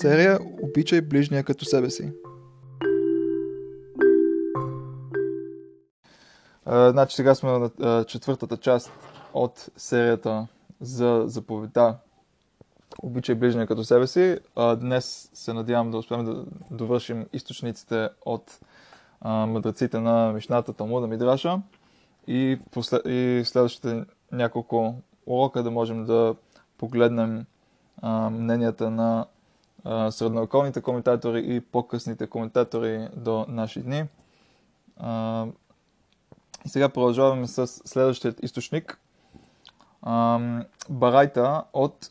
серия Обичай ближния като себе си. А, значи сега сме на а, четвъртата част от серията за заповедта Обичай ближния като себе си. А, днес се надявам да успеем да довършим източниците от а, мъдреците на Мишната Талмуда Мидраша и, послед... и следващите няколко урока да можем да погледнем а, мненията на а, средновековните коментатори и по-късните коментатори до наши дни. И сега продължаваме с следващият източник. Барайта от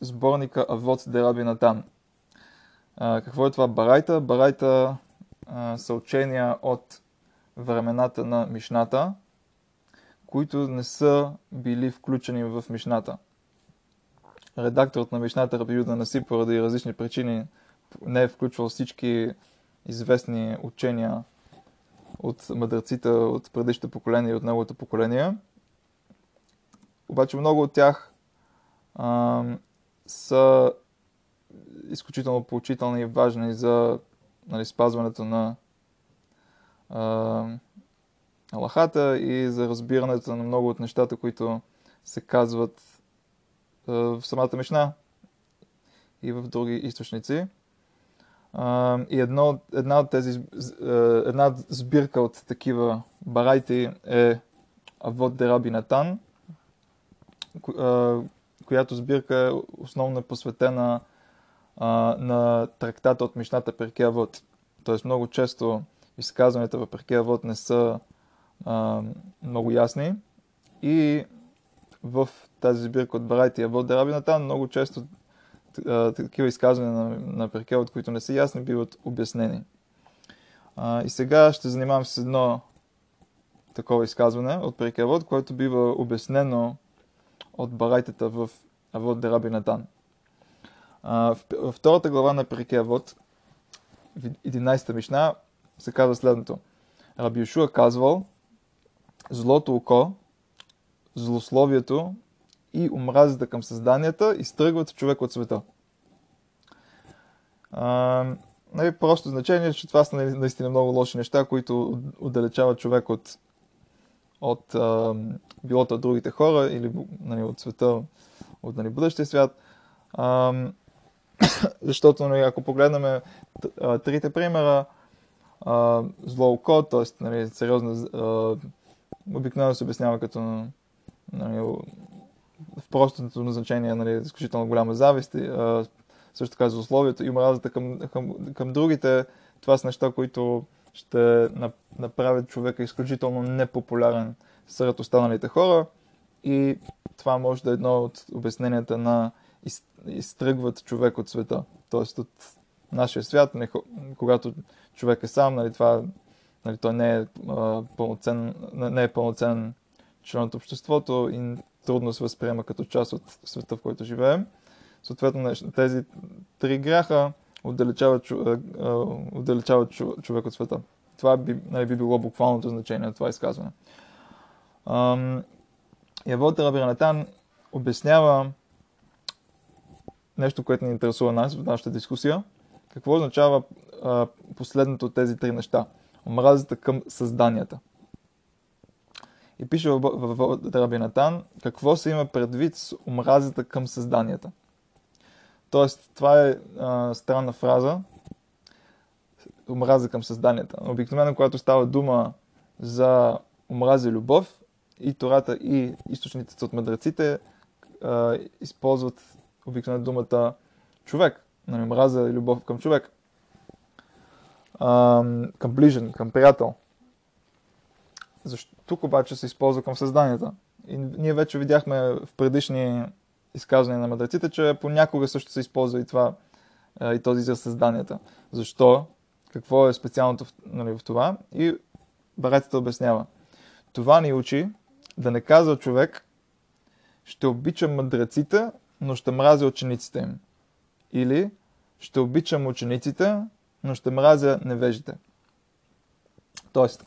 сборника Авод Дераби Натан. Какво е това Барайта? Барайта а, са учения от времената на Мишната, които не са били включени в Мишната. Редакторът на Мишната Раби Юда Наси поради различни причини не е включвал всички известни учения от мъдреците от предишните поколения и от неговото поколение. Обаче много от тях а, са изключително поучителни и важни за нали, спазването на а, Аллахата и за разбирането на много от нещата, които се казват в самата Мишна и в други източници. И едно, една от тези, една сбирка от такива барайти е Авод Дераби Натан, която сбирка е основно посветена на трактата от Мишната Перкея Вод. Тоест много често изказванията в Перкея Вод не са много ясни и в тази сбирка от Барайти и Вод Дерабина там много често а, такива изказвания на, на Перкея Вод, които не са ясни, биват обяснени. А, и сега ще занимавам с едно такова изказване от Перкея Вод, което бива обяснено от барайтата в Авод Дераби Натан. В втората глава на Перекея Вод, 11-та мишна, се казва следното. Раби Йошуа казвал, злото око, злословието и омразата към създанията изтръгват човек от света. А, нали, просто значение, че това са нали, наистина много лоши неща, които отдалечават човек от, от а, билото от другите хора или нали, от света, от нали, бъдещия свят. А, защото нали, ако погледнем трите примера, а, зло око, т.е. Нали, сериозно, а, обикновено се обяснява като нали, в простото значение нали, изключително голяма завист, а, също така за условието. И омразата към, към, към другите, това са неща, които ще направят човека изключително непопулярен сред останалите хора. И това може да е едно от обясненията на изтръгват човек от света, т.е. от нашия свят, не, когато човек е сам, нали, това, нали, той не е, а, пълноцен, не е пълноценен член от обществото и трудно се възприема като част от света, в който живеем. Съответно, тези три гряха отдалечават, отдалечават човек от света. Това би, нали, би било буквалното значение на това изказване. Явот Рабиранатан обяснява нещо, което ни интересува нас в нашата дискусия. Какво означава последното от тези три неща? Омразата към създанията. И пише в, в, в, в Рабинатан какво се има предвид с омразата към създанията. Тоест, това е а, странна фраза. Омраза към създанията. Обикновено, когато става дума за омраза и любов, и Тората, и източниците от мъдреците а, използват обикновено думата човек. Нали, омраза и любов към човек. А, към ближен, към приятел. Защо? Тук обаче се използва към създанията. И ние вече видяхме в предишни изказвания на мъдреците, че понякога също се използва и това, и този за създанията. Защо? Какво е специалното в, нали, в това? И Баретата обяснява. Това ни учи да не казва човек, ще обичам мъдреците, но ще мразя учениците им. Или ще обичам учениците, но ще мразя невежите. Тоест,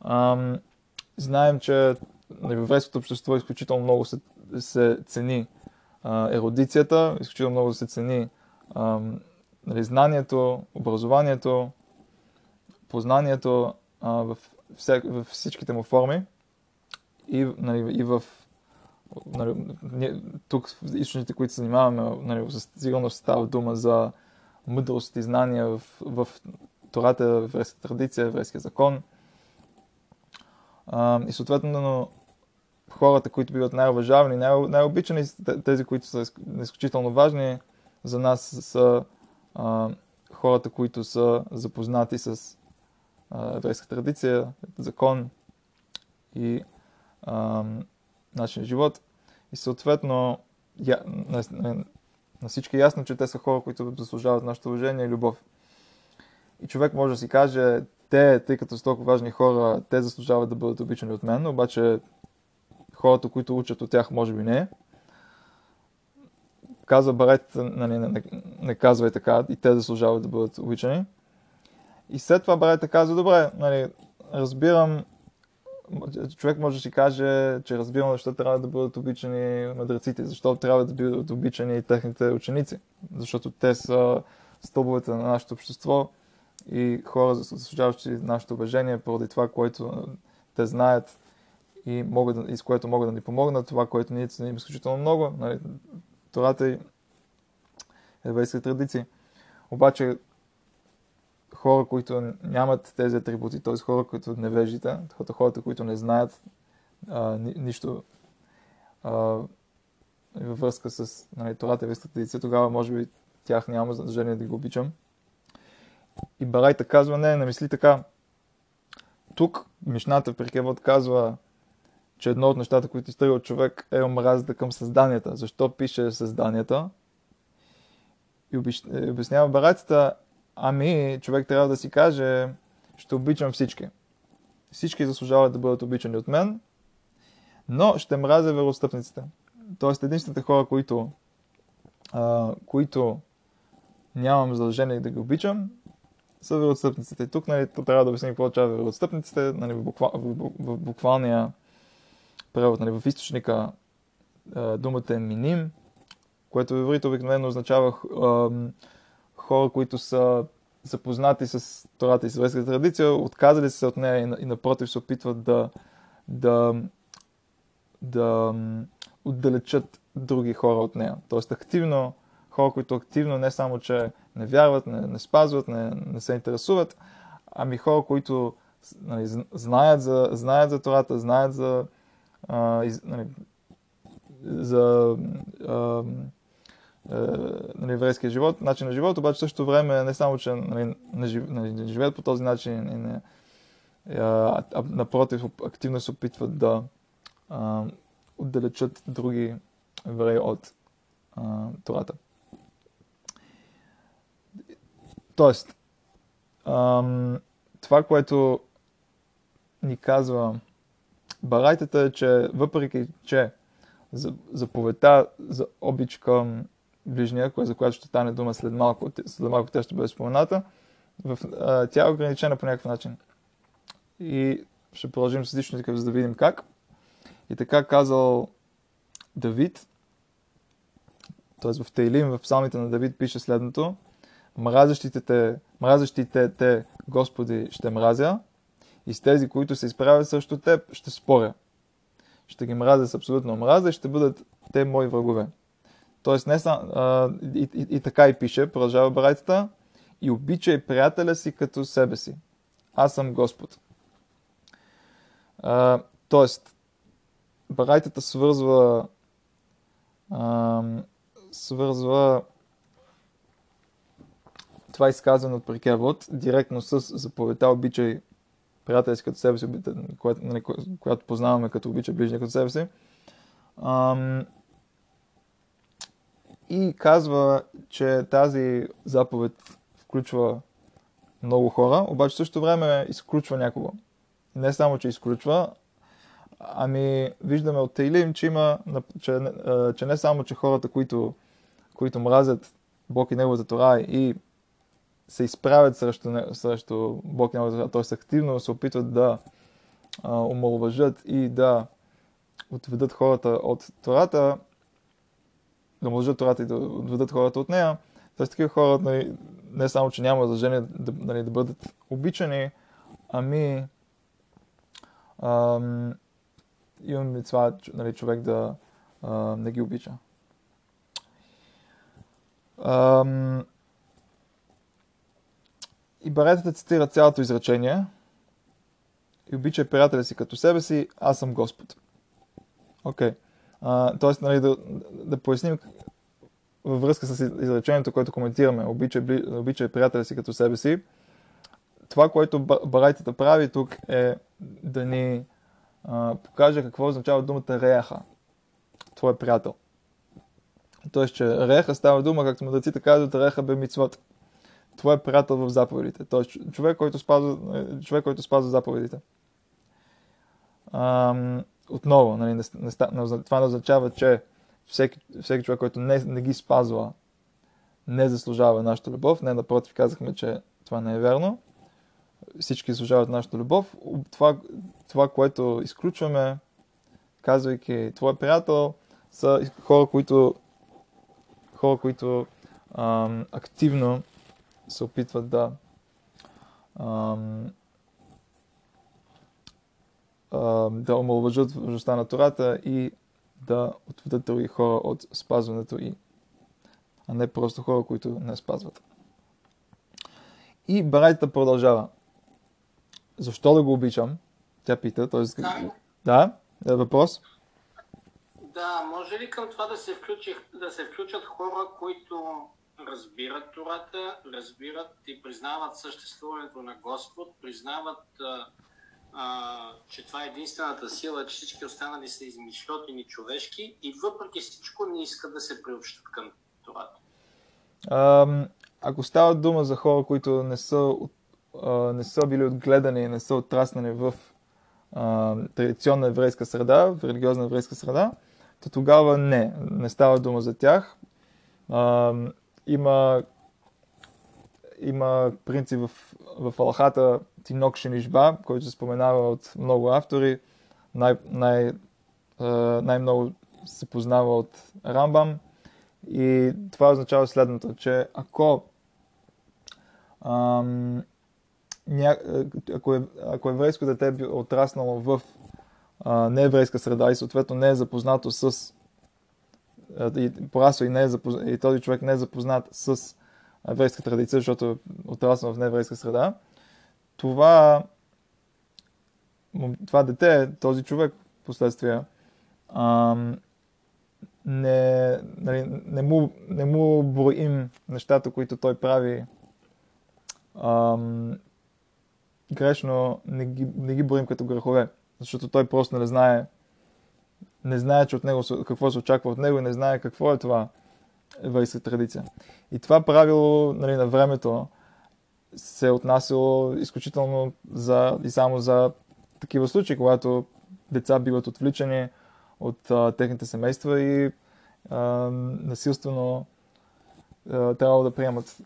ам, знаем, че в еврейското общество изключително много се, се цени а, еродицията, изключително много се цени а, нали, знанието, образованието, познанието а, в, вся, в всичките му форми и, нали, и в нали, тук в източните, които се занимаваме, нали, сигурно става дума за мъдрост и знания в, в Тората, в еврейската традиция, еврейския закон. И съответно хората, които биват най-уважавани, най- най-обичани, тези, които са изключително важни за нас, са а, хората, които са запознати с а, еврейска традиция, закон и а, начин живот. И съответно, я, на, на, на всички е ясно, че те са хора, които заслужават нашето уважение и любов. И човек може да си каже, те, тъй като са толкова важни хора, те заслужават да бъдат обичани от мен, обаче хората, които учат от тях, може би не. Казва Барет, нали, не, не, не казвай така, и те заслужават да бъдат обичани. И след това Барет казва, добре, нали, разбирам, човек може да си каже, че разбирам защо трябва да бъдат обичани мъдреците, защо трябва да бъдат обичани техните ученици, защото те са стълбовете на нашето общество и хора, заслужаващи нашето уважение, поради това, което те знаят и, могат и с което могат да ни помогнат, това, което ние ценим изключително много, нали, Тората и еврейските традиции. Обаче хора, които нямат тези атрибути, т.е. хора, които невежите, хората, които не знаят а, ни, нищо а, във връзка с нали, Тората и традиция, тогава може би тях няма задължение да ги обичам. И Барайта казва, не, не мисли така. Тук Мишната Прикевод казва, че едно от нещата, които изтъгва от човек е омразата към създанията. Защо пише създанията? И обяснява Барайтата, ами човек трябва да си каже, ще обичам всички. Всички заслужават да бъдат обичани от мен, но ще мразя вероотстъпниците. Тоест единствените хора, които, а, които нямам задължение да ги обичам, са вероотстъпниците. И тук нали, трябва да обясним какво означава вероотстъпниците. Нали, в, буква, в, в, в буквалния превод нали, в източника а, думата е миним, което в еврит обикновено означава а, хора, които са запознати с Тората и съветската традиция, отказали се от нея и, напротив се опитват да, да, да отдалечат други хора от нея. Тоест активно, хора, които активно не само, че не вярват, не, не спазват, не, не се интересуват, ами хора, които нали, знаят, за, знаят за Тората, знаят за, а, из, нали, за а, нали, еврейския живот, начин на живот, обаче също време не само, че нали, не, нали, не живеят по този начин, и не, а, а напротив, активно се опитват да а, отдалечат други евреи от а, Тората. Тоест, ам, това, което ни казва Барайтата е, че въпреки, че заповедта за обич към ближния, за която ще стане дума след малко, след малко тя ще бъде спомената, в, а, тя е ограничена по някакъв начин. И ще продължим с личните, за да видим как. И така казал Давид, т.е. в Тейлим, в псалмите на Давид пише следното. Мразещите те, мразещите те, Господи, ще мразя, и с тези, които се изправят срещу теб, ще споря. Ще ги мразя с абсолютно мраза и ще бъдат те мои врагове. Тоест, не сам, а, и, и, и, така и пише, продължава барайтата, и обичай приятеля си като себе си. Аз съм Господ. А, тоест, барайтата свързва а, свързва това изказване от Прикевод директно с заповедта обичай приятели си като себе си, която, нали, която познаваме като обича ближния като себе си. Ам, и казва, че тази заповед включва много хора, обаче също време изключва някого. Не само, че изключва, ами виждаме от Тейлим, че има, че, че не само, че хората, които, които мразят Бог и Неговата Тора и се изправят срещу, срещу Бог няма т.е. активно се опитват да а, омалуважат и да отведат хората от Тората, да омалуважат Тората и да отведат хората от нея, Тоест такива хора нали, не само, че няма задължение да, нали, да бъдат обичани, ами ам, имам това нали, човек да а, не ги обича. Ам, и Баретата цитира цялото изречение и обичай приятеля си като себе си, аз съм Господ. Окей. Okay. Тоест, нали, да, да поясним във връзка с изречението, което коментираме, обичай приятеля си като себе си, това, което Барайтата прави тук е да ни а, покаже какво означава думата реаха. Твой приятел. Тоест, че реха става дума, както мудреците казват, реха бе мицвот. Твой приятел в заповедите. Тоест, човек, който спазва, човек, който спазва заповедите. Ам, отново, нали, не, не, не, това не означава, че всеки, всеки човек, който не, не ги спазва, не заслужава нашата любов. Не, напротив, казахме, че това не е верно. Всички заслужават нашата любов. Това, това което изключваме, казвайки твой приятел, са хора, които, хора, които ам, активно се опитват да ам, ам, да омалважат важността на Тората и да отведат други хора от спазването и, а не просто хора, които не спазват. И Барайтата продължава. Защо да го обичам? Тя пита. Т.е. Да. да? Е въпрос? Да, може ли към това да се, включи, да се включат хора, които разбират Тората, разбират и признават съществуването на Господ, признават а, че това е единствената сила, че всички останали са измишлетини човешки и въпреки всичко не искат да се приобщат към това. ако става дума за хора, които не са, не са били отгледани, не са отраснали в а, традиционна еврейска среда, в религиозна еврейска среда, то тогава не, не става дума за тях. А, има, има принцип в, в Аллахата, Тинок Шенишба, който се споменава от много автори. Най- най- най-много се познава от Рамбам. И това означава следното, че ако ам, ня... ако, е, ако еврейско дете е отраснало в а, нееврейска среда и съответно не е запознато с и порасва и, не е запознат, и този човек не е запознат с еврейска традиция, защото е отраснал в нееврейска среда, това, това дете, този човек, последствия, ам, не, нали, не, му, не му броим нещата, които той прави ам, грешно, не ги, не ги броим като грехове, защото той просто не знае не знае, че от него, какво се очаква от него и не знае какво е това еврейска традиция. И това правило нали, на времето се е отнасяло изключително за, и само за такива случаи, когато деца биват отвличани от а, техните семейства и а, насилствено а, трябва да приемат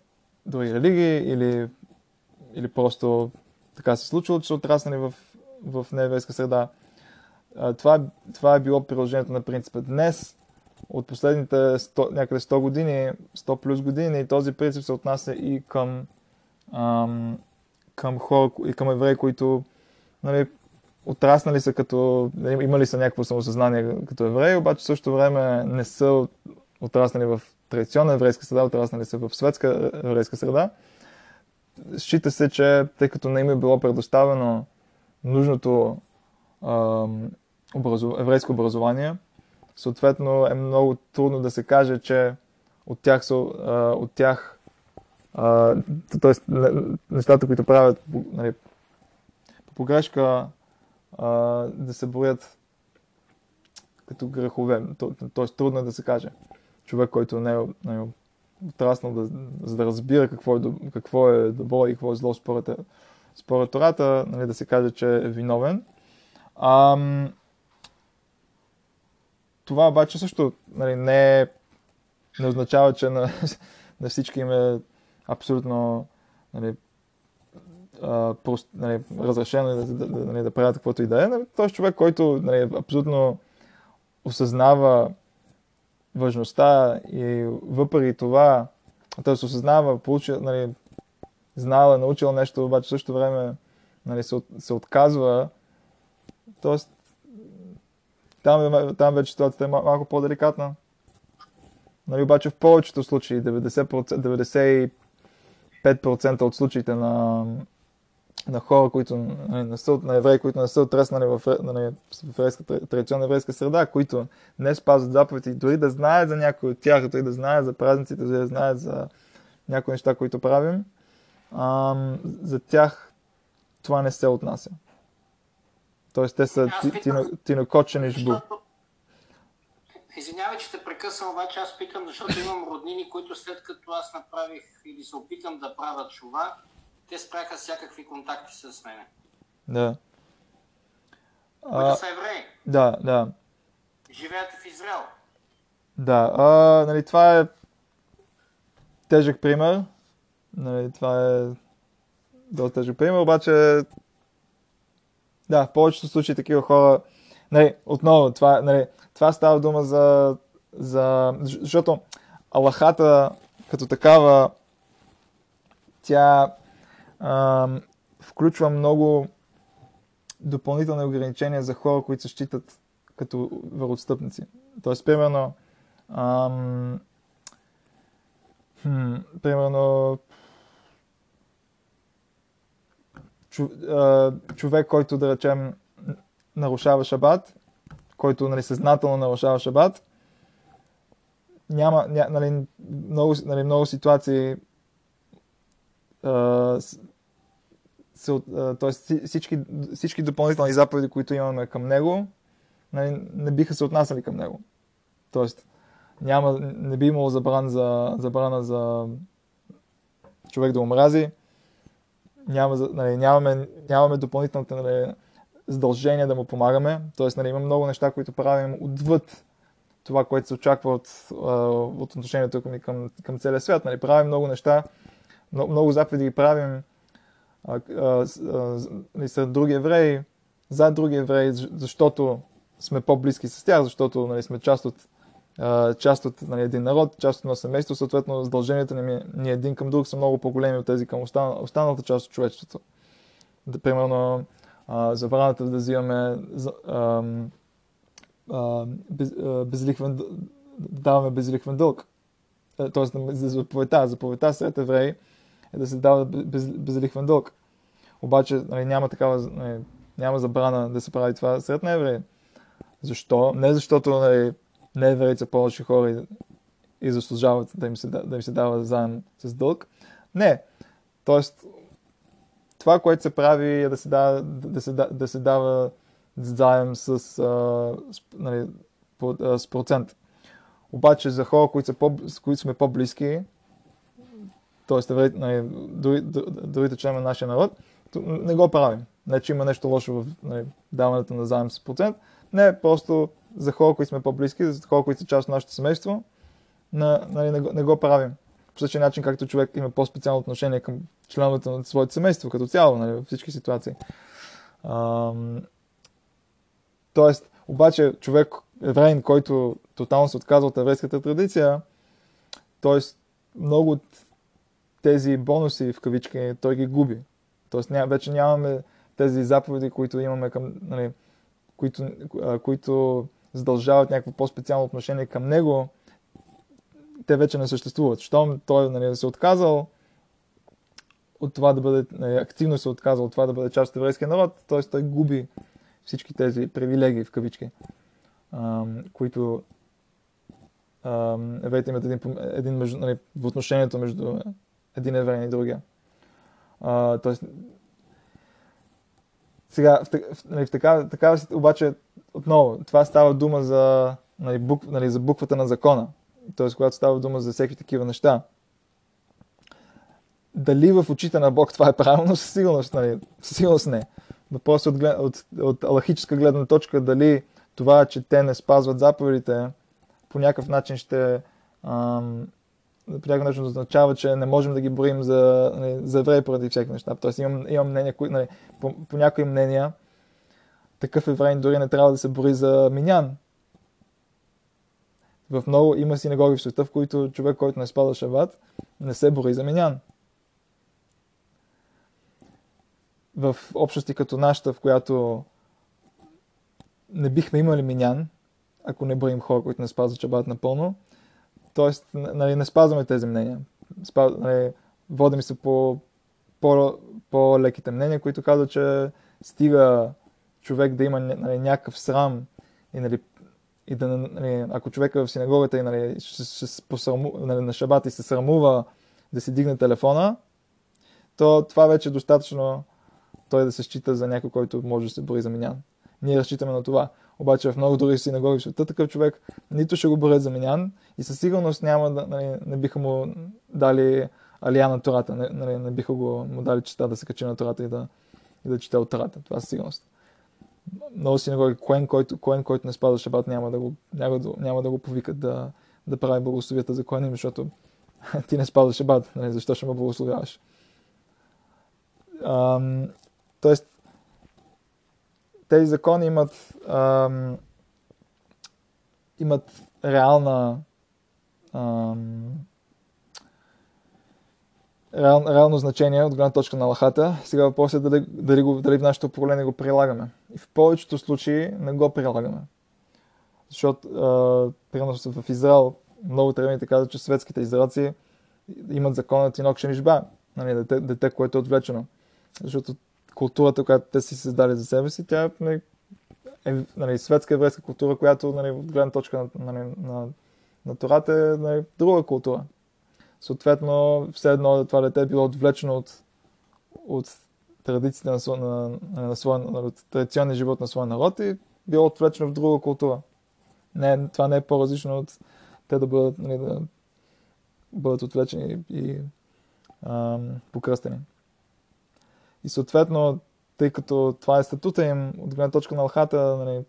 други религии или, или просто така се случило, че са отраснали в, в нееврейска среда. Това, това е било приложението на принципа. Днес, от последните 100, някъде 100 години, 100 плюс години, този принцип се отнася и към ам, към хора и към евреи, които нали, отраснали са като, нали, имали са някакво самосъзнание като евреи, обаче в същото време не са отраснали в традиционна еврейска среда, отраснали са в светска еврейска среда. Счита се, че тъй като не им е било предоставено нужното ам, образу... еврейско образование, съответно е много трудно да се каже, че от тях, са, от тях т.е. нещата, които правят нали, по погрешка, да се борят като грехове. Т.е. трудно е да се каже. Човек, който не е нали, отраснал да, за да разбира какво е, какво е добро и какво е зло според, според Тората, нали, да се каже, че е виновен. А, това обаче също нали, не, е, не означава, че на, на всички им е абсолютно нали, прост, нали, разрешено да, да, да, нали, да правят каквото и да е. Нали, той е човек, който нали, абсолютно осъзнава важността и въпреки това се осъзнава, получил, нали, знал, е научил нещо, обаче в същото време нали, се, от, се отказва. Тоест, там, е- там вече ситуацията е малко по-деликатна. Нали, обаче в повечето случаи, 90%, 95% от случаите на, на хора, които нали, не са, на евреи, които не са отреснали в, нали, в еврейска, традиционна еврейска среда, които не спазват заповеди, дори да знаят за някои от тях, дори да знаят за празниците, дори да знаят за някои неща, които правим, ам, за тях това не се отнася. Тоест, те са тинокочени жбу. Извинявай, че те прекъсвам, обаче аз питам, защото имам роднини, които след като аз направих или се опитам да правя чува, те спряха всякакви контакти с мене. Да. Които са евреи. Да, да. Живеят в Израел. Да, а, нали, това е тежък пример. Нали, това е доста тежък пример, обаче да, в повечето случаи такива хора, нали, отново, това, нали, това става дума за, за, защото Аллахата като такава, тя а, включва много допълнителни ограничения за хора, които се считат като вероотстъпници. Тоест, примерно, ам, хм, примерно, чу, а, човек, който да речем нарушава шабат, който нали, съзнателно нарушава шабат, няма, ня, нали, много, нали, много ситуации а, се, а, т.е. Всички, всички допълнителни заповеди, които имаме към него, нали, не биха се отнасяли към него. Тоест, няма, не би имало забран за, забрана за човек да омрази, няма, нали, нямаме, нямаме допълнителните нали, задължения да му помагаме. Тоест, нали, има много неща, които правим отвъд това, което се очаква от, от отношението към, към, към целия свят. Нали, правим много неща, много, много заповеди ги правим а, а, а, нали, сред други евреи, за други евреи, защото сме по-близки с тях, защото нали, сме част от, част от нали, един народ, част от едно семейство, съответно задълженията ни, ни един към друг са много по-големи от тези към останал, останалата част от човечеството. Да, примерно, а, забраната да взимаме а, а, без, а, безлихвен, да даваме безлихвен дълг. Е, тоест, за заповедта, заповедта сред евреи е да се дава без, безлихвен дълг. Обаче нали, няма такава, нали, няма забрана да се прави това сред неевреи. Защо? Не защото нали, неевреи са повече хора и, заслужават да им, се, да им се дава заем с дълг. Не. Тоест, това, което се прави е да се дава, да се, да се дава заем с, а, с, нали, по, а, с процент. Обаче за хора, които, са по, с които сме по-близки, т.е. Нали, дори, другите членове на нашия народ, не го правим. Не, че има нещо лошо в нали, даването на заем с процент. Не, просто за хора, които сме по-близки, за хора, които са част от нашето семейство, на, нали, не, не го правим. По същия начин, както човек има по-специално отношение към членовете на своето семейство, като цяло, нали, във всички ситуации. Ам... Тоест, обаче, човек, евреин, който тотално се отказва от еврейската традиция, т.е. много от тези бонуси в кавички той ги губи. Тоест ня, вече нямаме тези заповеди, които имаме към, нали, които, а, които задължават някакво по-специално отношение към него, те вече не съществуват. Щом той нали, се отказал от това да бъде, нали, активно се отказал от това да бъде част от еврейския народ, т.е. той губи всички тези привилегии в кавички, ам, които евреите имат един, един между, нали, в отношението между един евреин и другия. А, тоест, сега, в, в, нали, в такава, такава обаче, отново, това става дума за, нали, бук, нали, за буквата на закона. Т.е. когато става дума за всеки такива неща. Дали в очите на Бог това е правилно, със сигурност, нали, със сигурност не. Въпросът от, от, от алахическа гледна точка, дали това, че те не спазват заповедите, по някакъв начин ще ам, по някакъв начин означава, че не можем да ги борим за, нали, за евреи поради всеки неща. Тоест имам, имам мнения, кои, нали, по, по някои мнения, такъв еврей дори не трябва да се бори за минян. В много има синагоги в света, в които човек, който не спада шабат, не се бори за минян. В общности като нашата, в която не бихме имали минян, ако не броим хора, които не спазват шабат напълно, т.е. Нали, не спазваме тези мнения. Спаз, нали, водим се по, по-леките мнения, които казват, че стига човек да има нали, някакъв срам и, нали, и да, нали, ако човек е в синагогата и нали, ще, ще нали, на шабат и се срамува да си дигне телефона, то това вече е достатъчно той да се счита за някой, който може да се бори за минян. Ние разчитаме на това. Обаче в много други синагоги в света такъв човек нито ще го борят за минян и със сигурност няма да, нали, не биха му дали алия на Тората, не, нали, не биха го, му дали чета да се качи на Тората и да, и да чете от Тората. Това със сигурност. Много синагоги, коен, който, коен, който не спазва шабат, няма да го, няма да, няма да го повикат да, да прави благословията за коеним, защото ти не спазваш шабат, нали, защо ще ме благословяваш? Ам, тоест, тези закони имат, ам, имат реална ам, реал, реално значение от гледна точка на лахата. Сега въпросът е дали, дали, го, дали в нашето поколение го прилагаме. И в повечето случаи не го прилагаме. Защото, примерно в Израел, много тревените казват, че светските израелци имат закона Тинок Шенишба, нали, дете, дете, което е отвлечено. Защото културата, която те си създали за себе си, тя нали, е нали, светска еврейска култура, която нали, от гледна точка на, нали, на, на Тората е нали, друга култура. Съответно, все едно това дете е било отвлечено от, от традициите на, на, на, на своя, от традиционния живот на своя народ и било отвлечено в друга култура. Не, това не е по-различно от те да бъдат, нали, да бъдат отвлечени и ам, покръстени. И съответно, тъй като това е статута им, от гледна точка на алхата, нали,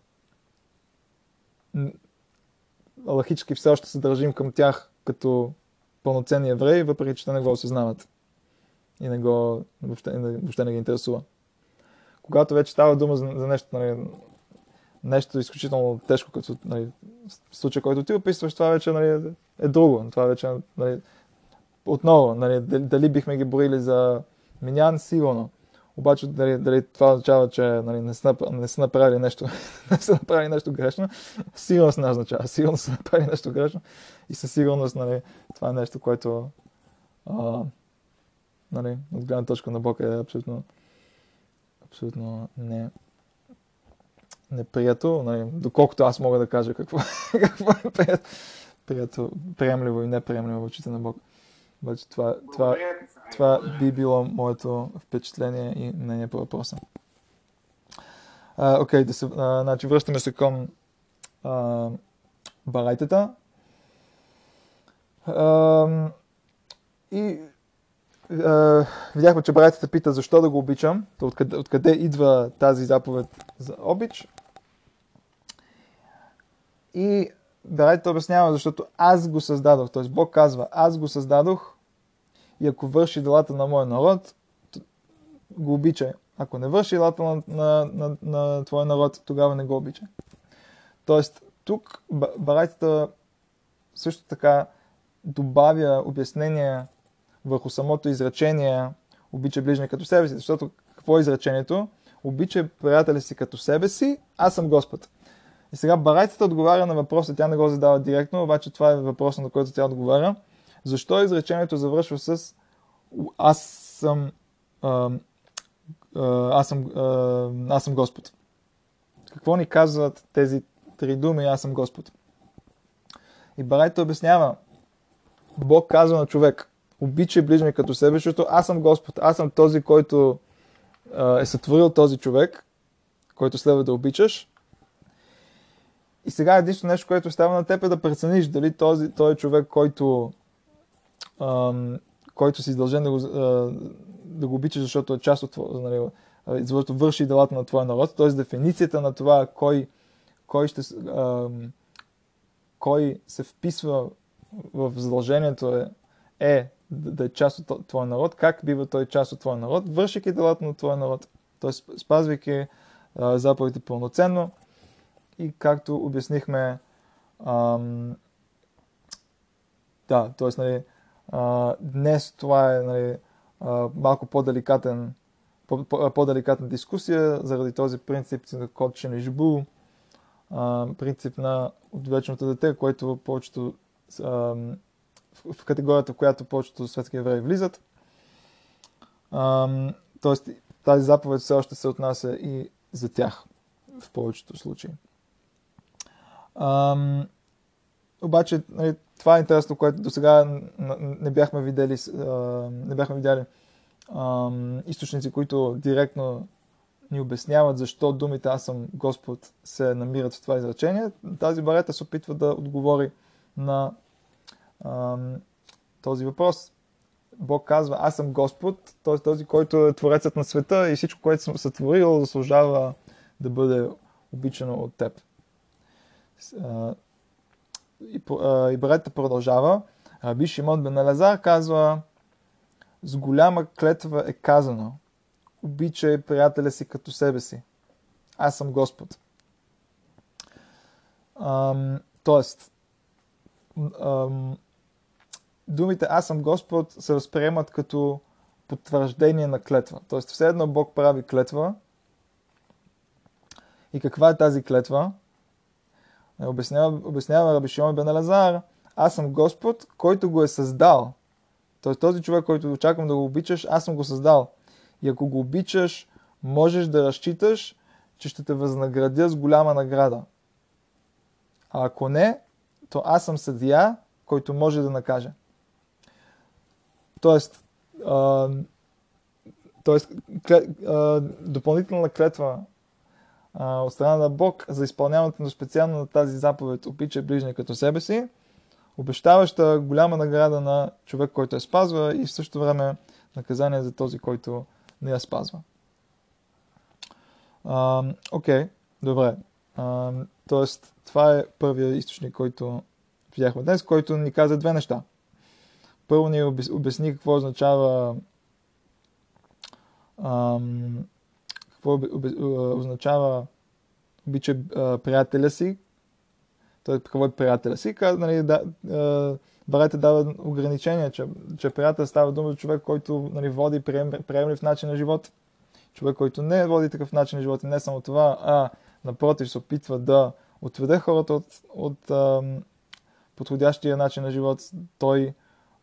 алхически все още се държим към тях като пълноценни евреи, въпреки че те не го осъзнават. И не го, въобще, въобще не ги интересува. Когато вече става дума за, за нещо, нали, нещо изключително тежко, като нали, случай, който ти описваш, това вече нали, е друго. Това вече нали, отново, нали, дали, бихме ги борили за минян, сигурно. Обаче дали, дали това означава, че нали, не, са, не са направили нещо, не са направили нещо грешно, сигурност не означава. Сигурно са направили нещо грешно и със сигурност нали, това е нещо, което а, нали, от гледна точка на Бог е абсолютно, абсолютно не, неприето, нали, доколкото аз мога да кажа какво, какво е прието, прието, приемливо и неприемливо в очите на Бог. Обаче това, това, това би било моето впечатление и мнение по въпроса. Окей, да се, а, значи връщаме се към а, барайтата. А, и видяхме, че барайтата пита защо да го обичам, откъде, откъде идва тази заповед за обич. И Барайтата обяснява, защото аз го създадох. Т.е. Бог казва, аз го създадох и ако върши делата на моя народ, го обичай. Ако не върши делата на, на, на, на твоя народ, тогава не го обичай. Тоест, тук барайтата също така добавя обяснение върху самото изречение обича ближния като себе си. Защото какво е изречението? Обича приятеля си като себе си, аз съм Господ. И сега барайтата отговаря на въпроса, тя не го задава директно, обаче това е въпрос, на който тя отговаря. Защо изречението завършва с аз съм а, аз съм, аз съм Господ. Какво ни казват тези три думи аз съм Господ? И Барайта обяснява, Бог казва на човек, обичай ближния като себе, защото аз съм Господ, аз съм този, който е сътворил този човек, който следва да обичаш. И сега единствено нещо, което става на теб е да прецениш дали този, този човек, който ам, който си издължен да го, да го обичаш, защото е част от нали, защото върши делата на твоя народ, т.е. дефиницията на това кой, кой, ще, кой се вписва в задължението е, е да е част от твоя народ, как бива той част от твоя народ, вършики делата на твоя народ, т.е. спазвайки заповедите пълноценно и както обяснихме, ам, да, т.е. Нали, днес това е нали, а, малко по-деликатен по-деликатна дискусия заради този принцип на код Шенежбу, принцип на отвечното дете, който повечето в категорията, в която повечето светски евреи влизат. тоест, тази заповед все още се отнася и за тях в повечето случаи. Ам, обаче, нали, това е интересно, което до сега не бяхме видели, не бяхме видяли ам, източници, които директно ни обясняват защо думите Аз съм Господ се намират в това изречение. Тази барета се опитва да отговори на този въпрос. Бог казва, аз съм Господ, т.е. този, който е творецът на света и всичко, което съм сътворил, заслужава да бъде обичано от теб. И, и продължава. Раби Шимон бен Алазар казва, с голяма клетва е казано, обичай приятеля си като себе си. Аз съм Господ. Тоест, ам, думите Аз съм Господ се възприемат като потвърждение на клетва. Тоест, все едно Бог прави клетва. И каква е тази клетва? Обяснява, обяснява Раби бен Алазар, аз съм Господ, който го е създал. Тоест този човек, който очаквам да го обичаш, аз съм го създал. И ако го обичаш, можеш да разчиташ, че ще те възнаградя с голяма награда. А ако не, то аз съм съдия, който може да накаже. Тоест, а, тоест кле, а, допълнителна клетва а, от страна на Бог за изпълняването на специално на тази заповед обича ближния като себе си, обещаваща голяма награда на човек, който я спазва и в същото време наказание за този, който не я спазва. Окей, okay, добре. А, тоест, това е първият източник, който видяхме днес, който ни каза две неща. Първо ни обясни какво означава ам, какво означава обича приятеля си, той какво е приятеля си, каза, нали, да, Барете дава ограничение, че, че приятел става дума за човек, който нали, води прием, приемлив начин на живот. Човек, който не води такъв начин на живот и не само това, а напротив се опитва да отведе хората от, от ам, подходящия начин на живот, той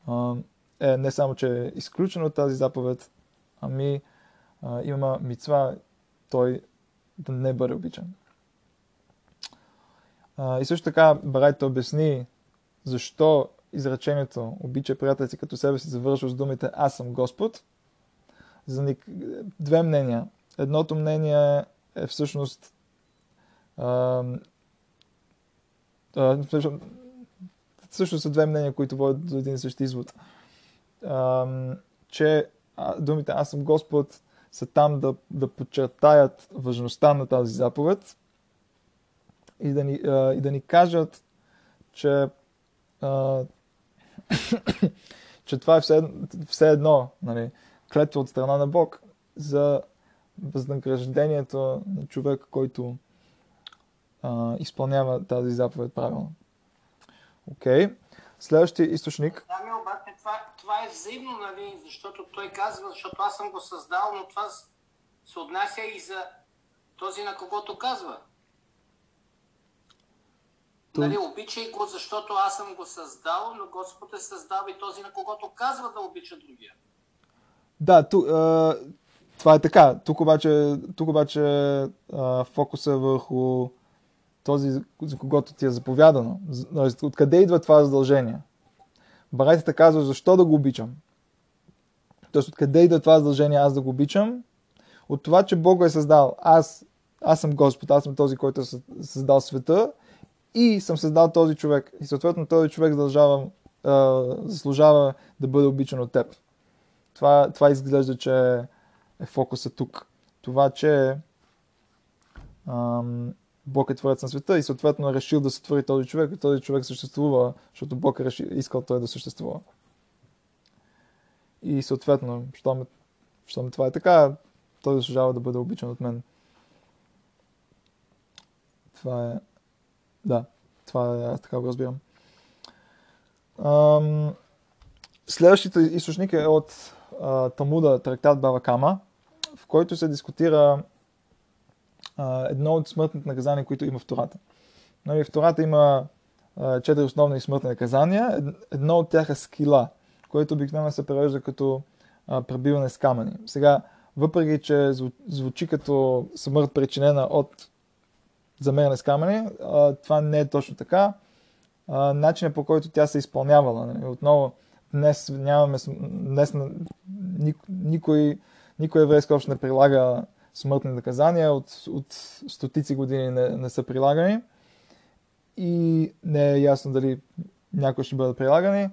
ам, е не само, че е изключен от тази заповед, ами а, има мицва, той да не бъде обичан. А, и също така Барайта обясни защо изречението обича приятел си като себе си завършва с думите Аз съм Господ. За ник... две мнения. Едното мнение е всъщност всъщност са две мнения, които водят до един същи извод. Че думите Аз съм Господ са там да, да подчертаят важността на тази заповед и да ни, и да ни кажат, че че това е все, все едно, нали, клетва от страна на Бог за възнаграждението на човек, който а, изпълнява тази заповед правилно. Окей. Okay. Следващия източник. Да, ми обаче това, това е взаимно, нали, защото той казва, защото аз съм го създал, но това се отнася и за този, на когото казва. Нали, обичай го, защото аз съм го създал, но Господ е създал и този, на когото казва да обича другия. Да, ту, а, това е така. Тук обаче, тук обаче а, фокуса е върху този, за когото ти е заповядано. Откъде идва това задължение? Барайтата казва, защо да го обичам? Тоест, откъде идва това задължение аз да го обичам? От това, че Бог го е създал. Аз, аз съм Господ, аз съм този, който е създал света и съм създал този човек. И съответно този човек задължава, а, заслужава да бъде обичан от теб. Това, това изглежда, че е фокуса тук. Това, че ам, Бог е творец на света и съответно е решил да сътвори този човек и този човек съществува, защото Бог е решил, искал той да съществува. И съответно, щом, щом това е така, той заслужава да бъде обичан от мен. Това е да, това е, така го разбирам. Ам, следващите източник е от а, Талмуда, трактат Бава Кама, в който се дискутира едно от смъртните наказания, които има в Тората. Нали, в Тората има а, четири основни смъртни наказания. Ед- Едно от тях е скила, което обикновено се превежда като а, пребиване с камъни. Сега, въпреки, че зву- звучи като смърт причинена от замеряне с камъни, а, това не е точно така. Начинът по който тя се изпълнявала. Нали? Отново, днес нямаме, днес никой, никой еврейски общ не прилага смъртни наказания, от, от стотици години не, не са прилагани и не е ясно дали някои ще бъдат прилагани.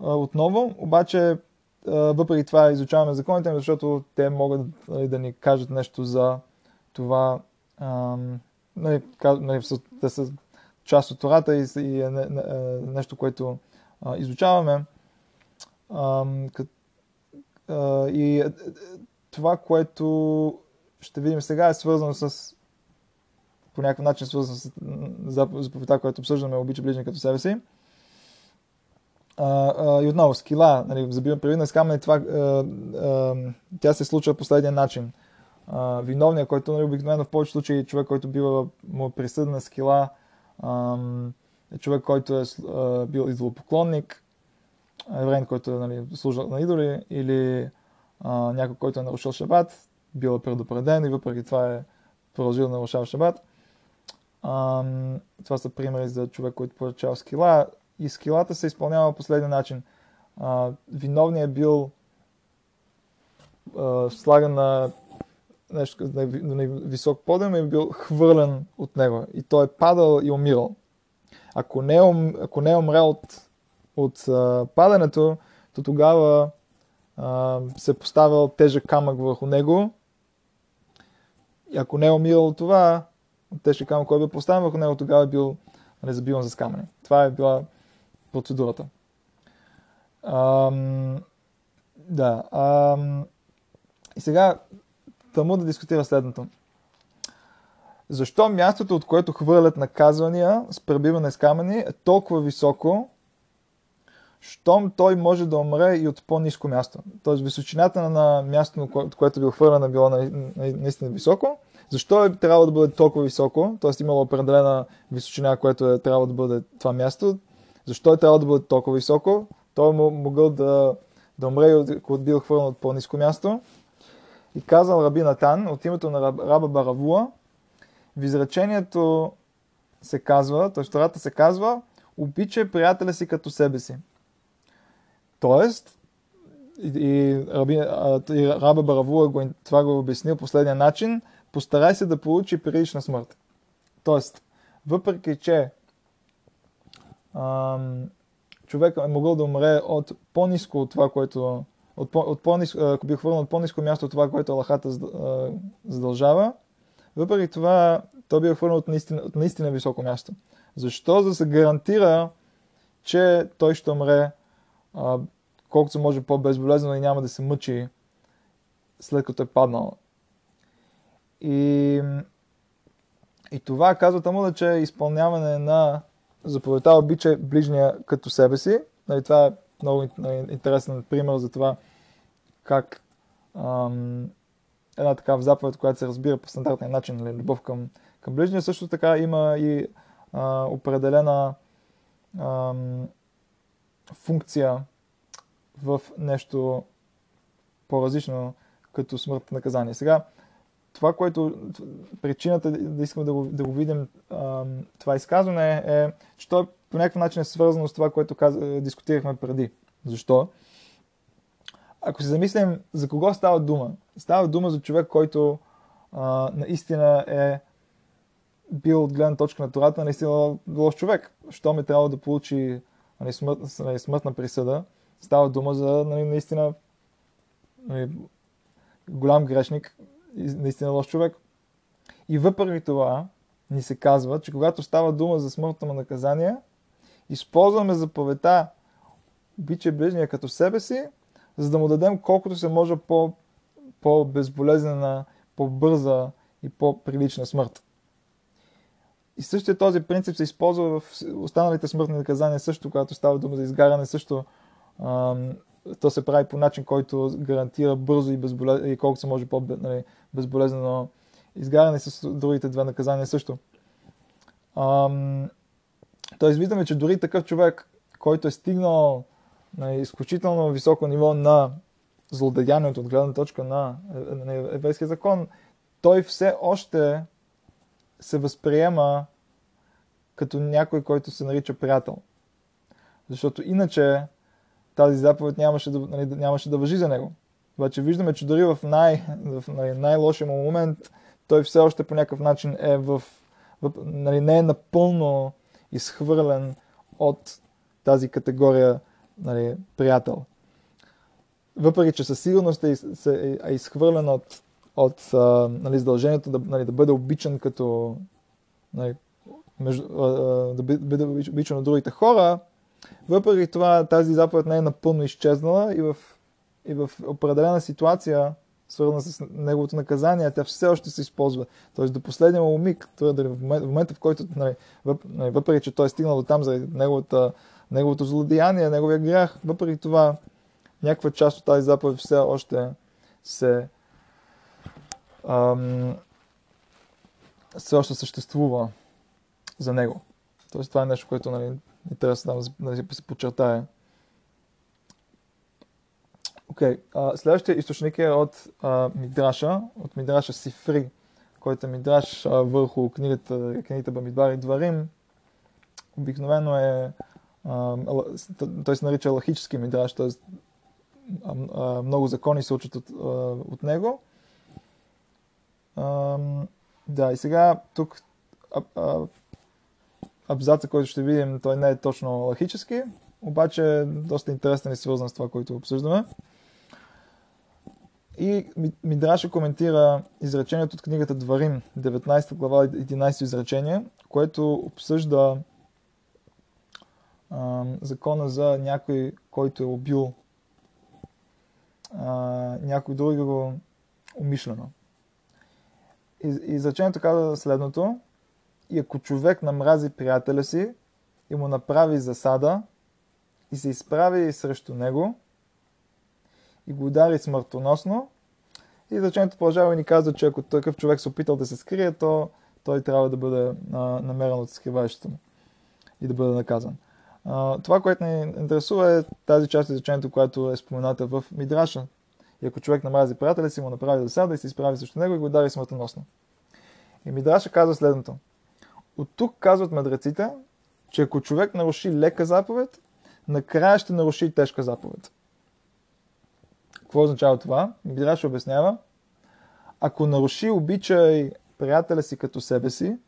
Отново, обаче, въпреки това изучаваме законите, защото те могат нали, да ни кажат нещо за това, ам, нали, нали, са- част от Тората и, и е е нещо, което изучаваме. Ам, кът, а, и е, е, това, което ще видим сега е свързано с по някакъв начин свързано с заповедта, която обсъждаме, обича ближния като себе си. А, а, и отново, скила, нали, забивам привидна с камъни, това, а, а, тя се случва последния начин. А, виновният, който нали, обикновено в повечето случаи човек, който бива му е присъдена скила, ам, е човек, който е а, бил идолопоклонник, евреин, който е нали, служил на идоли, или а, някой, който е нарушил шабат, бил е предупреден и въпреки това е продължил да нарушава шабат. Ам, това са примери за човек, който получава скила. И скилата се изпълнява по последния начин. А, виновният е бил а, слаган на нещо, на, на висок подем и е бил хвърлен от него. И той е падал и умирал. Ако не е, ако не е умрял от, от а, падането, то тогава се поставил тежък камък върху него. И ако не е умирал това, тежък камък, който е поставен върху него, тогава е бил нали, забиван с. Това е била процедурата. Ам, да. Ам, и сега тъму да дискутира следното. Защо мястото, от което хвърлят наказвания с пребиване с камъни е толкова високо, щом той може да умре и от по-низко място. Тоест височината на мястото, от което бил хвърлен, е било на- на- наистина високо. Защо е трябвало да бъде толкова високо? Т.е. имало определена височина, което е трябвало да бъде това място. Защо е трябвало да бъде толкова високо? Той е мо- могъл да, да умре, ако бил хвърлен от по-низко място. И казал Раби Натан от името на Раб- Раба Баравуа, в изречението се казва, т.е. Тората се казва, обичай приятеля си като себе си. Тоест, и, Раби, и Раба Баравуа го, това го е обяснил последния начин, постарай се да получи прилична смърт. Тоест, въпреки, че ам, човек е могъл да умре от по-низко от това, което от, по, от по-ниско, ако би хвърнал от по-низко място от това, което Аллахата задължава, въпреки това той би хвърнал от наистина, от наистина високо място. Защо? За да се гарантира, че той ще умре а, колкото може по-безболезнено и няма да се мъчи след като е паднал. И, и това казва Талмуда, че е изпълняване на заповедта обича ближния като себе си. Нали, това е много ин- интересен пример за това как ам, една такава заповед, която се разбира по стандартния начин, нали, любов към, към ближния, също така има и а, определена ам, функция в нещо по-различно като смъртно наказание. Сега, това, което причината да искам да го, да го видим това изказване е, че то по някакъв начин е свързано с това, което каз... дискутирахме преди. Защо? Ако се замислим за кого става дума, става дума за човек, който а, наистина е бил от гледна точка на Тората, наистина лош човек. Що ми трябва да получи нали, смърт, нали, смъртна присъда, става дума за нали, наистина нали, голям грешник наистина лош човек. И въпреки това ни се казва, че когато става дума за смъртно наказание, използваме заповедта обичай ближния като себе си, за да му дадем колкото се може по, по-безболезнена, по-бърза и по-прилична смърт. И същия този принцип се използва в останалите смъртни наказания също, когато става дума за изгаряне също. Ам, то се прави по начин, който гарантира бързо и, безболез... и колкото се може по-безболезнено изгаряне с другите две наказания също. Ам, Тоест виждаме, че дори такъв човек, който е стигнал на изключително високо ниво на злодеянието от гледна точка на, на еврейския закон, той все още се възприема като някой, който се нарича приятел. Защото иначе тази заповед нямаше да, нали, нямаше да въжи за него. Обаче виждаме, че дори в, най, в нали, най-лошия му момент той все още по някакъв начин е в, в нали, не е напълно изхвърлен от тази категория нали, приятел. Въпреки, че със сигурност е, е изхвърлен от, от нали, задължението да, нали, да бъде обичан като нали, между, да бъде обичан от другите хора, въпреки това тази заповед не е напълно изчезнала и в, и в определена ситуация свързана с неговото наказание, тя все още се използва. Тоест до последния му миг, в момента, в който, нали, нали, въпреки че той е стигнал до там заради неговата, неговото злодеяние, неговия грях, въпреки това някаква част от тази заповед все още се ам, все още съществува за него. Тоест това е нещо, което нали, интересно да, да се подчертая. Окей, okay. следващия източник е от а, Мидраша, от Мидраша Сифри, който е Мидраш а, върху книгата, книгата Бамидбар и Дварим. Обикновено е, а, той се нарича лахически Мидраш, т.е. много закони се учат от, от него. Да, и сега тук а, абзаца, който ще видим, той не е точно лахически, обаче е доста интересен и свързан с това, което обсъждаме. И Мидраша коментира изречението от книгата Дварим, 19 глава, 11 изречение, което обсъжда а, закона за някой, който е убил а, някой друго умишлено. Изречението казва следното. И ако човек намрази приятеля си и му направи засада и се изправи срещу него, и го удари смъртоносно. И изречението продължава и ни казва, че ако такъв човек се опитал да се скрие, то той трябва да бъде а, намерен от скриваещите му и да бъде наказан. А, това, което ни интересува е тази част от изречението, което е спомената в Мидраша. И ако човек намрази приятеля си, му направи засада и се изправи срещу него и го удари смъртоносно. И Мидраша казва следното. От тук казват мъдреците, че ако човек наруши лека заповед, накрая ще наруши тежка заповед. Какво означава това? Мидраш обяснява. Ако наруши обичай приятеля си като себе си,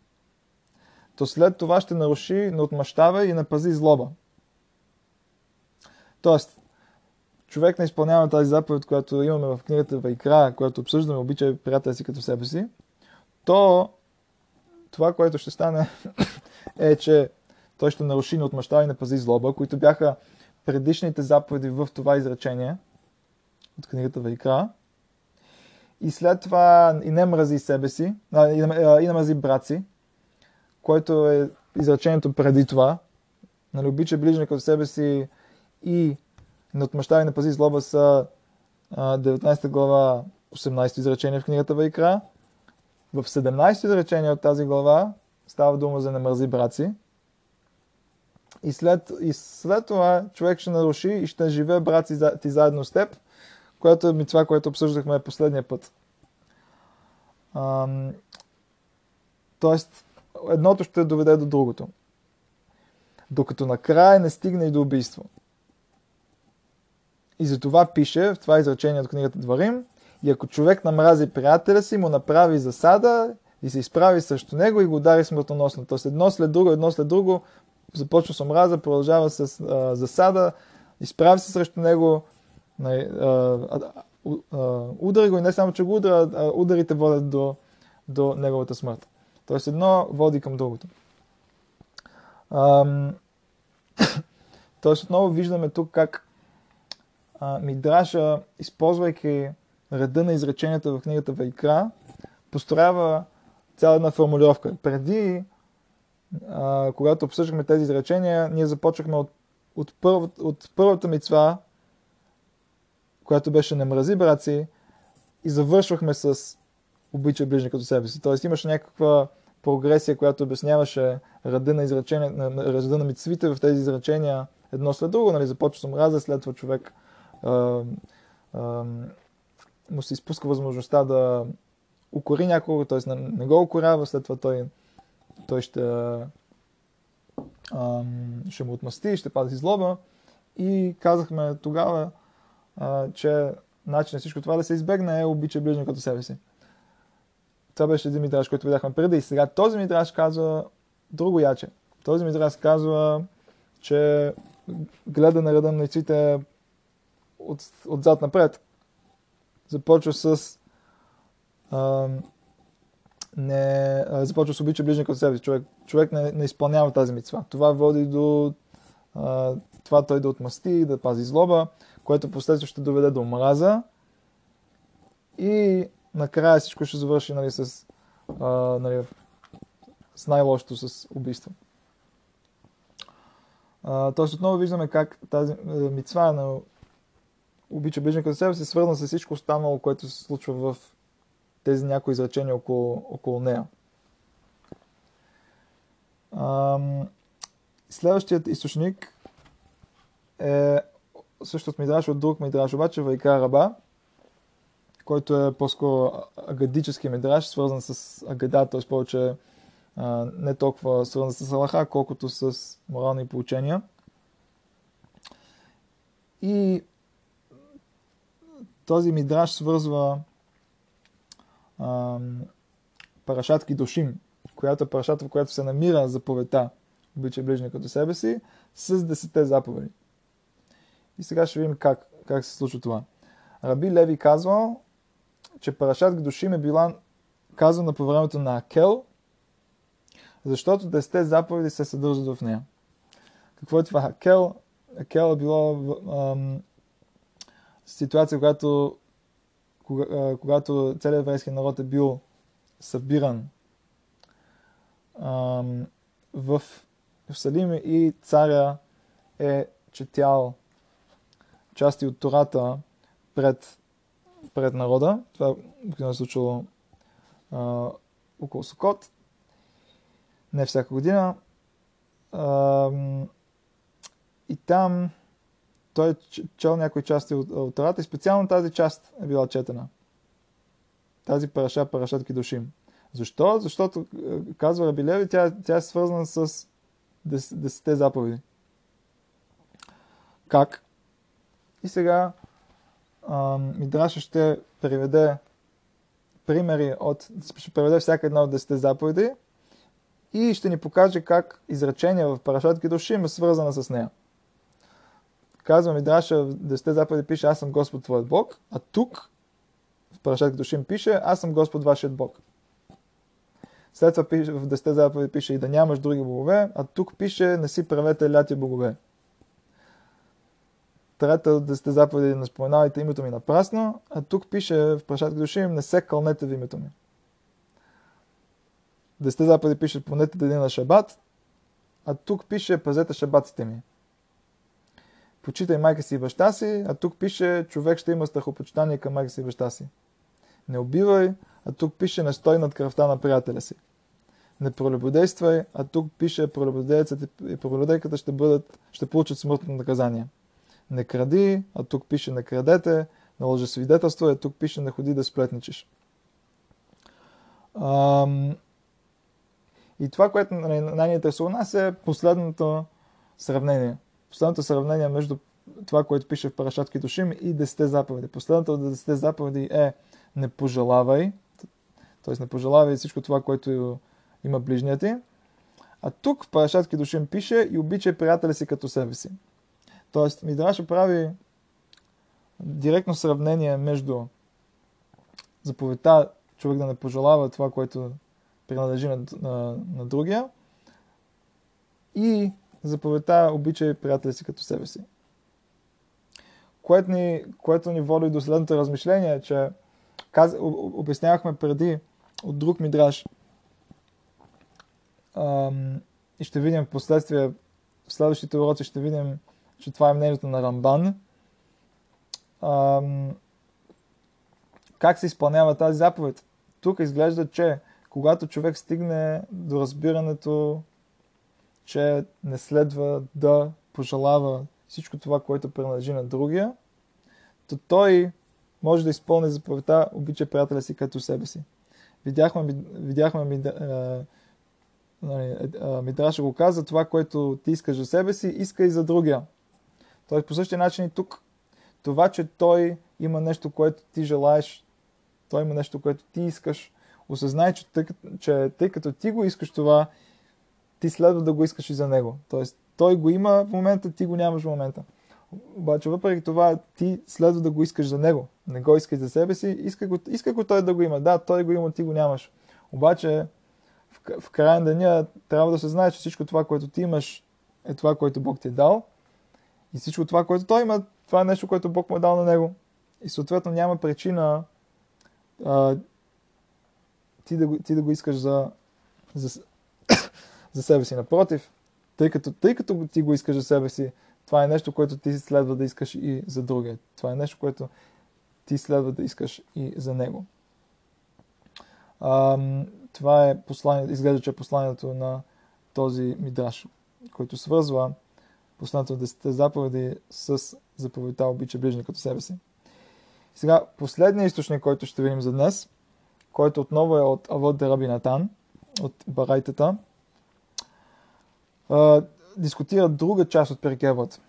то след това ще наруши, не отмъщава и напази злоба. Тоест, човек не изпълнява тази заповед, която имаме в книгата Вайкра, която обсъждаме, обичай приятеля си като себе си, то това, което ще стане е, че той ще наруши, не отмъщава и напази злоба, които бяха предишните заповеди в това изречение – от книгата Вайкра. И след това и не мрази себе си, а, и, и не мрази брат си, което е изречението преди това. Нали, обича ближника като себе си и не отмъщава и не пази злоба са 19 глава 18 изречение в книгата Вайкра. В 17 изречение от тази глава става дума за не мързи брат. И след, и след това човек ще наруши и ще живее брат си ти заедно с теб което е това, което обсъждахме последния път. Ам, тоест, едното ще доведе до другото. Докато накрая не стигне и до убийство. И за това пише в това изречение от книгата Дварим, и ако човек намрази приятеля си, му направи засада и се изправи срещу него и го удари смъртоносно. Тоест едно след друго, едно след друго, започва с омраза, продължава с а, засада, изправи се срещу него, Нали, удари го и не само, че го удара, а ударите водят до, до неговата смърт. Тоест едно води към другото. Тоест отново виждаме тук как Мидраша, използвайки реда на изреченията в книгата Вайкра, построява цяла една формулировка. Преди а, когато обсъждахме тези изречения, ние започнахме от, от, първ, от първата мицва, която беше не мрази брат и завършвахме с обичай ближни като себе си. Тоест имаше някаква прогресия, която обясняваше ръда на, изречения, ръда на мицвите в тези изречения едно след друго. Нали? Започва с омраза, след това човек му се изпуска възможността да укори някого, т.е. Не, го укорява, след това той, той ще, а, ще му отмъсти, ще пази злоба. И казахме тогава, а, че начин всичко това да се избегне е обича ближния като себе си. Това беше един мидраж, който видяхме преди. И сега този мидраж казва друго яче. Този мидраж казва, че гледа на ръда на яйците от, отзад напред. Започва с а, не, а, започва с обича ближния като себе си. Човек, човек не, не изпълнява тази мицва. Това води до а, това той да отмъсти, да пази злоба, което последствие ще доведе до омраза и накрая всичко ще завърши нали, с, а, нали, с най-лошото, с убийство. Тоест отново виждаме как тази е, мицва на обича ближника за себе се свързана с всичко останало, което се случва в тези някои изречения около, около нея. Ам, следващият източник е също от Мидраш, от друг Мидраш, обаче Вайка Раба, който е по-скоро агадически Мидраш, свързан с агада, т.е. повече а, не толкова свързан с Аллаха, колкото с морални получения. И този мидраж свързва а, парашат Кидошим, която е парашата, в която се намира заповедта обича ближния като себе си, с десете заповеди. И сега ще видим как, как се случва това. Раби Леви казва, че парашат Гдошим е била казана по времето на Акел, защото десете заповеди се съдържат в нея. Какво е това? Акел, Акел е било ам, ситуация, когато, кога, когато целият еврейски народ е бил събиран ам, в Иерусалим и царя е четял части от Тората пред, пред народа. Това е случило а, около Сокот не всяка година. А, и там той е чел някои части от, от Тората и специално тази част е била четена. Тази параша, парашат Кидушим. Защо? Защото, е, казва Рабилеви, тя, тя е свързана с дес, десете заповеди. Как? И сега Мидраша ще приведе примери от, ще приведе всяка една от десете заповеди и ще ни покаже как изречение в Парашат Кедушим е свързана с нея. Казва Мидраша в 10 заповеди пише Аз съм Господ твоят Бог, а тук в Парашат Кедушим пише Аз съм Господ вашият Бог. След това пише, в 10 заповеди пише и да нямаш други богове, а тук пише не си правете ляти богове. Трета от 10 заповеди не споменавайте името ми напрасно, а тук пише в Парашат Кедушим не се кълнете в името ми. Десете заповеди пише помнете деня на шабат, а тук пише пазете шабатите ми. Почитай майка си и баща си, а тук пише човек ще има страхопочитание към майка си и баща си. Не убивай, а тук пише не стой над кръвта на приятеля си. Не пролюбодействай, а тук пише пролюбодейцът и пролюбодейката ще, бъдат, ще получат смъртно наказание. Не кради, а тук пише не крадете, не лъже свидетелство, а тук пише не ходи да сплетничиш. Ам, и това, което нали, най-ни интересува нас е последното сравнение. Последното сравнение между това, което пише в Парашат Китошим и 10 заповеди. Последното от 10 заповеди е не пожелавай, т.е. не пожелавай всичко това, което има ближния ти. А тук в Парашат Китошим пише и обичай приятеля си като себе си. Тоест, Мидраша прави директно сравнение между заповедта човек да не пожелава това, което принадлежи на, на, на другия. И заповедта обичай приятели си като себе си. Което ни, което ни води до следното размишление, че каз, обяснявахме преди от друг мидраж, и ще видим в последствие, в следващите уроци ще видим, че това е мнението на Рамбан. Ам, как се изпълнява тази заповед? Тук изглежда, че когато човек стигне до разбирането, че не следва да пожелава всичко това, което принадлежи на другия, то той може да изпълни заповедта обича приятеля си като себе си. Видяхме, видяхме нали, Мидраша го каза, това, което ти искаш за себе си, иска и за другия. Тоест по същия начин и тук. Това, че той има нещо, което ти желаеш, той има нещо, което ти искаш, осъзнай, че тъй, че тъй като ти го искаш това, ти следва да го искаш и за него. Тоест, той го има в момента, ти го нямаш в момента. Обаче, въпреки това, ти следва да го искаш за него. Не го искай за себе си, иска го, иска го той да го има. Да, той го има, ти го нямаш. Обаче, в, в края на деня трябва да се знае, че всичко това, което ти имаш, е това, което Бог ти е дал. И всичко това, което той има, това е нещо, което Бог му е дал на него. И съответно няма причина а, ти, да го, ти да го искаш за, за, за себе си. Напротив, тъй като, тъй като ти го искаш за себе си, това е нещо, което ти следва да искаш и за другия. Това е нещо, което ти следва да искаш и за него. Ам, това е послание, изглежда, че е посланието на този мидраш, който свързва посланието на 10 заповеди с заповедта обича ближни като себе си. Сега, последният източник, който ще видим за днес, който отново е от Авод Дераби Натан, от Барайтата, дискутира друга част от Перкевод.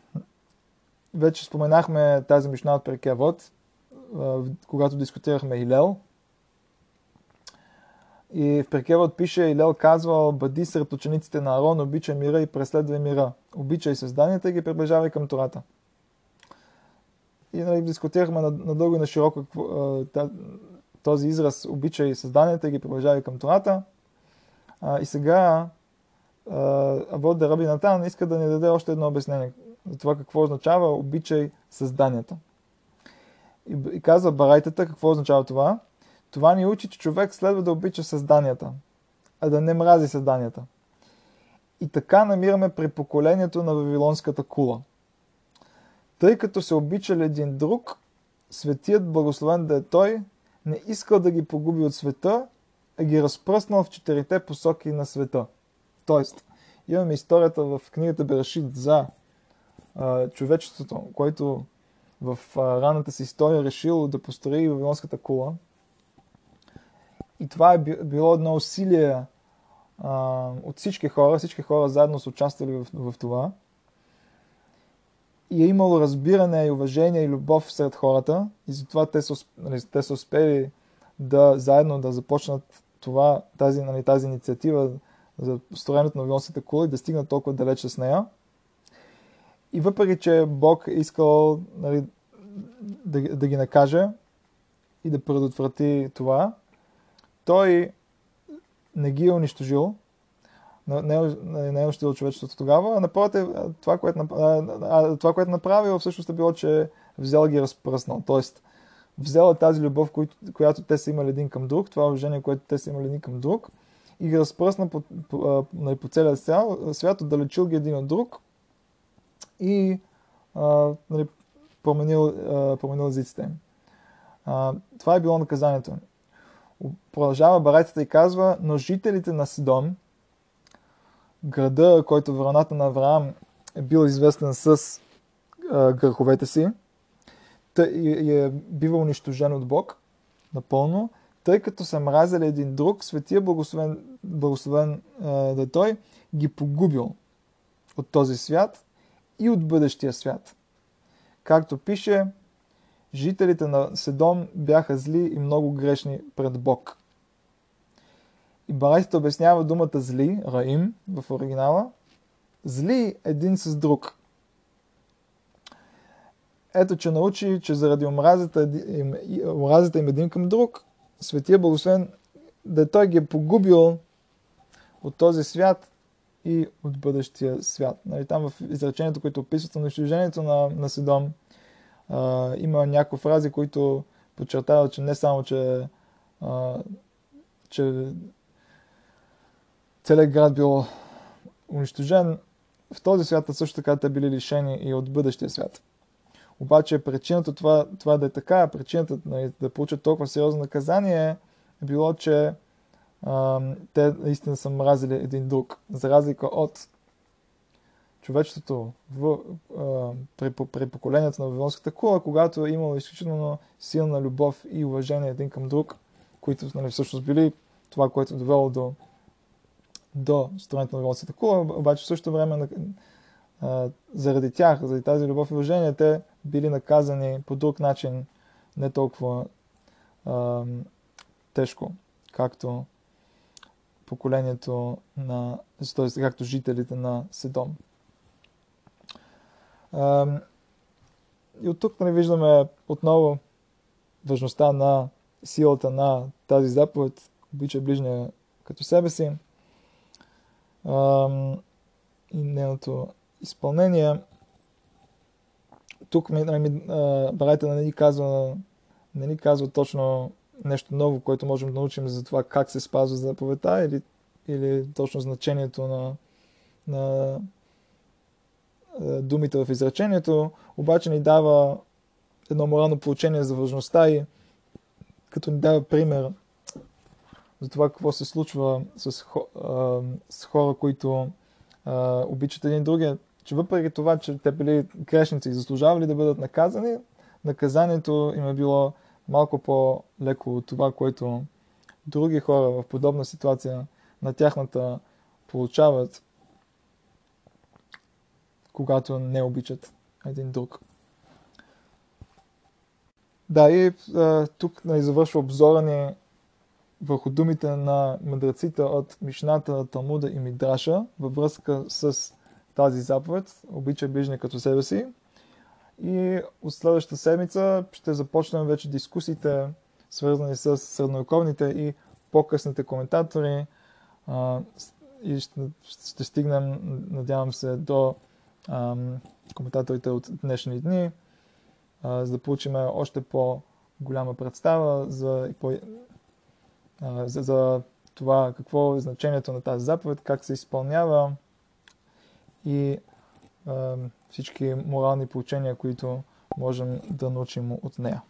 Вече споменахме тази мишна от Перкевод, когато дискутирахме Илел. И в Перкевод пише, Илел казвал, бъди сред учениците на Арон, обичай мира и преследвай мира. Обичай създанията и ги приближавай към Тората. И нали, дискутирахме надълго и на широко този израз обичай създанията и ги приближавай към Тората. И сега Авод Раби Натан иска да ни даде още едно обяснение за това какво означава обичай създанията. И, и казва Барайтата какво означава това. Това ни учи, че човек следва да обича създанията, а да не мрази създанията. И така намираме при поколението на Вавилонската кула. Тъй като се обичали един друг, светият, благословен да е той, не искал да ги погуби от света, а ги разпръснал в четирите посоки на света. Тоест, имаме историята в книгата Берашит за а, човечеството, който в а, ранната си история решил да построи Вавилонската кула. И това е било едно усилие а, от всички хора. Всички хора заедно са участвали в, в това. И е имало разбиране и уважение и любов сред хората. И затова те са, нали, те са успели да заедно да започнат това, тази, нали, тази инициатива за строенето на Вавилонската кула и да стигнат толкова далече с нея. И въпреки, че Бог е искал нали, да, да ги накаже и да предотврати това, той не ги е унищожил, не, е, не е унищожил човечеството тогава, а напротив, това, което, това, което направил всъщност е било, че взел ги разпръснал. Тоест, взела тази любов, която те са имали един към друг, това уважение, което те са имали един към друг, и ги разпръсна по, по, по, по целия свят, отдалечил ги един от друг и а, нали, променил, а, променил езиците им. А, това е било наказанието. Продължава барайтата и казва, но жителите на Сидон, града, който в раната на Авраам е бил известен с а, греховете си, и, и е бива унищожен от Бог напълно, тъй като са мразили един друг, светия благословен, благословен а, да той ги погубил от този свят и от бъдещия свят. Както пише, жителите на Седом бяха зли и много грешни пред Бог. И Барайтата обяснява думата зли, раим, в оригинала, зли един с друг. Ето, че научи, че заради омразата омразата им един към друг, Светия Благословен, да той ги е погубил от този свят и от бъдещия свят. Нали, там в изречението, което описват унищожението на, на Седом, а, има някои фрази, които подчертават, че не само, че, а, че целият град бил унищожен в този свят, също така те били лишени и от бъдещия свят. Обаче причината това, това да е така, причината нали, да получат толкова сериозно наказание е било, че а, те наистина са мразили един друг, за разлика от човечеството в, а, при, при поколението на Вавилонската кула, когато е имало изключително силна любов и уважение един към друг, които нали, всъщност били това, което е довело до, до строенето на Вавилонската кула, обаче в същото време а, заради тях, заради тази любов и уважение, те били наказани по друг начин, не толкова а, тежко, както поколението на, т.е. както жителите на Седом. И от тук нали, виждаме отново важността на силата на тази заповед, обича ближния като себе си и нейното изпълнение. Тук нали, Барайта не ни казва, не ни казва точно нещо ново, което можем да научим за това как се спазва заповедта или, или точно значението на, на думите в изречението, обаче ни дава едно морално получение за важността и като ни дава пример за това какво се случва с, с хора, които а, обичат един другия, че въпреки това, че те били грешници и заслужавали да бъдат наказани, наказанието им е било малко по-леко от това, което други хора в подобна ситуация на тяхната получават когато не обичат един друг. Да, и а, тук нали, завършва обзора ни върху думите на мъдреците от Мишната, Талмуда и Мидраша във връзка с тази заповед, обича ближния като себе си. И от следващата седмица ще започнем вече дискусиите, свързани с средновековните и по-късните коментатори. А, и ще, ще стигнем, надявам се, до коментаторите от днешни дни, за да получим още по-голяма представа за, за, за това какво е значението на тази заповед, как се изпълнява и всички морални получения, които можем да научим от нея.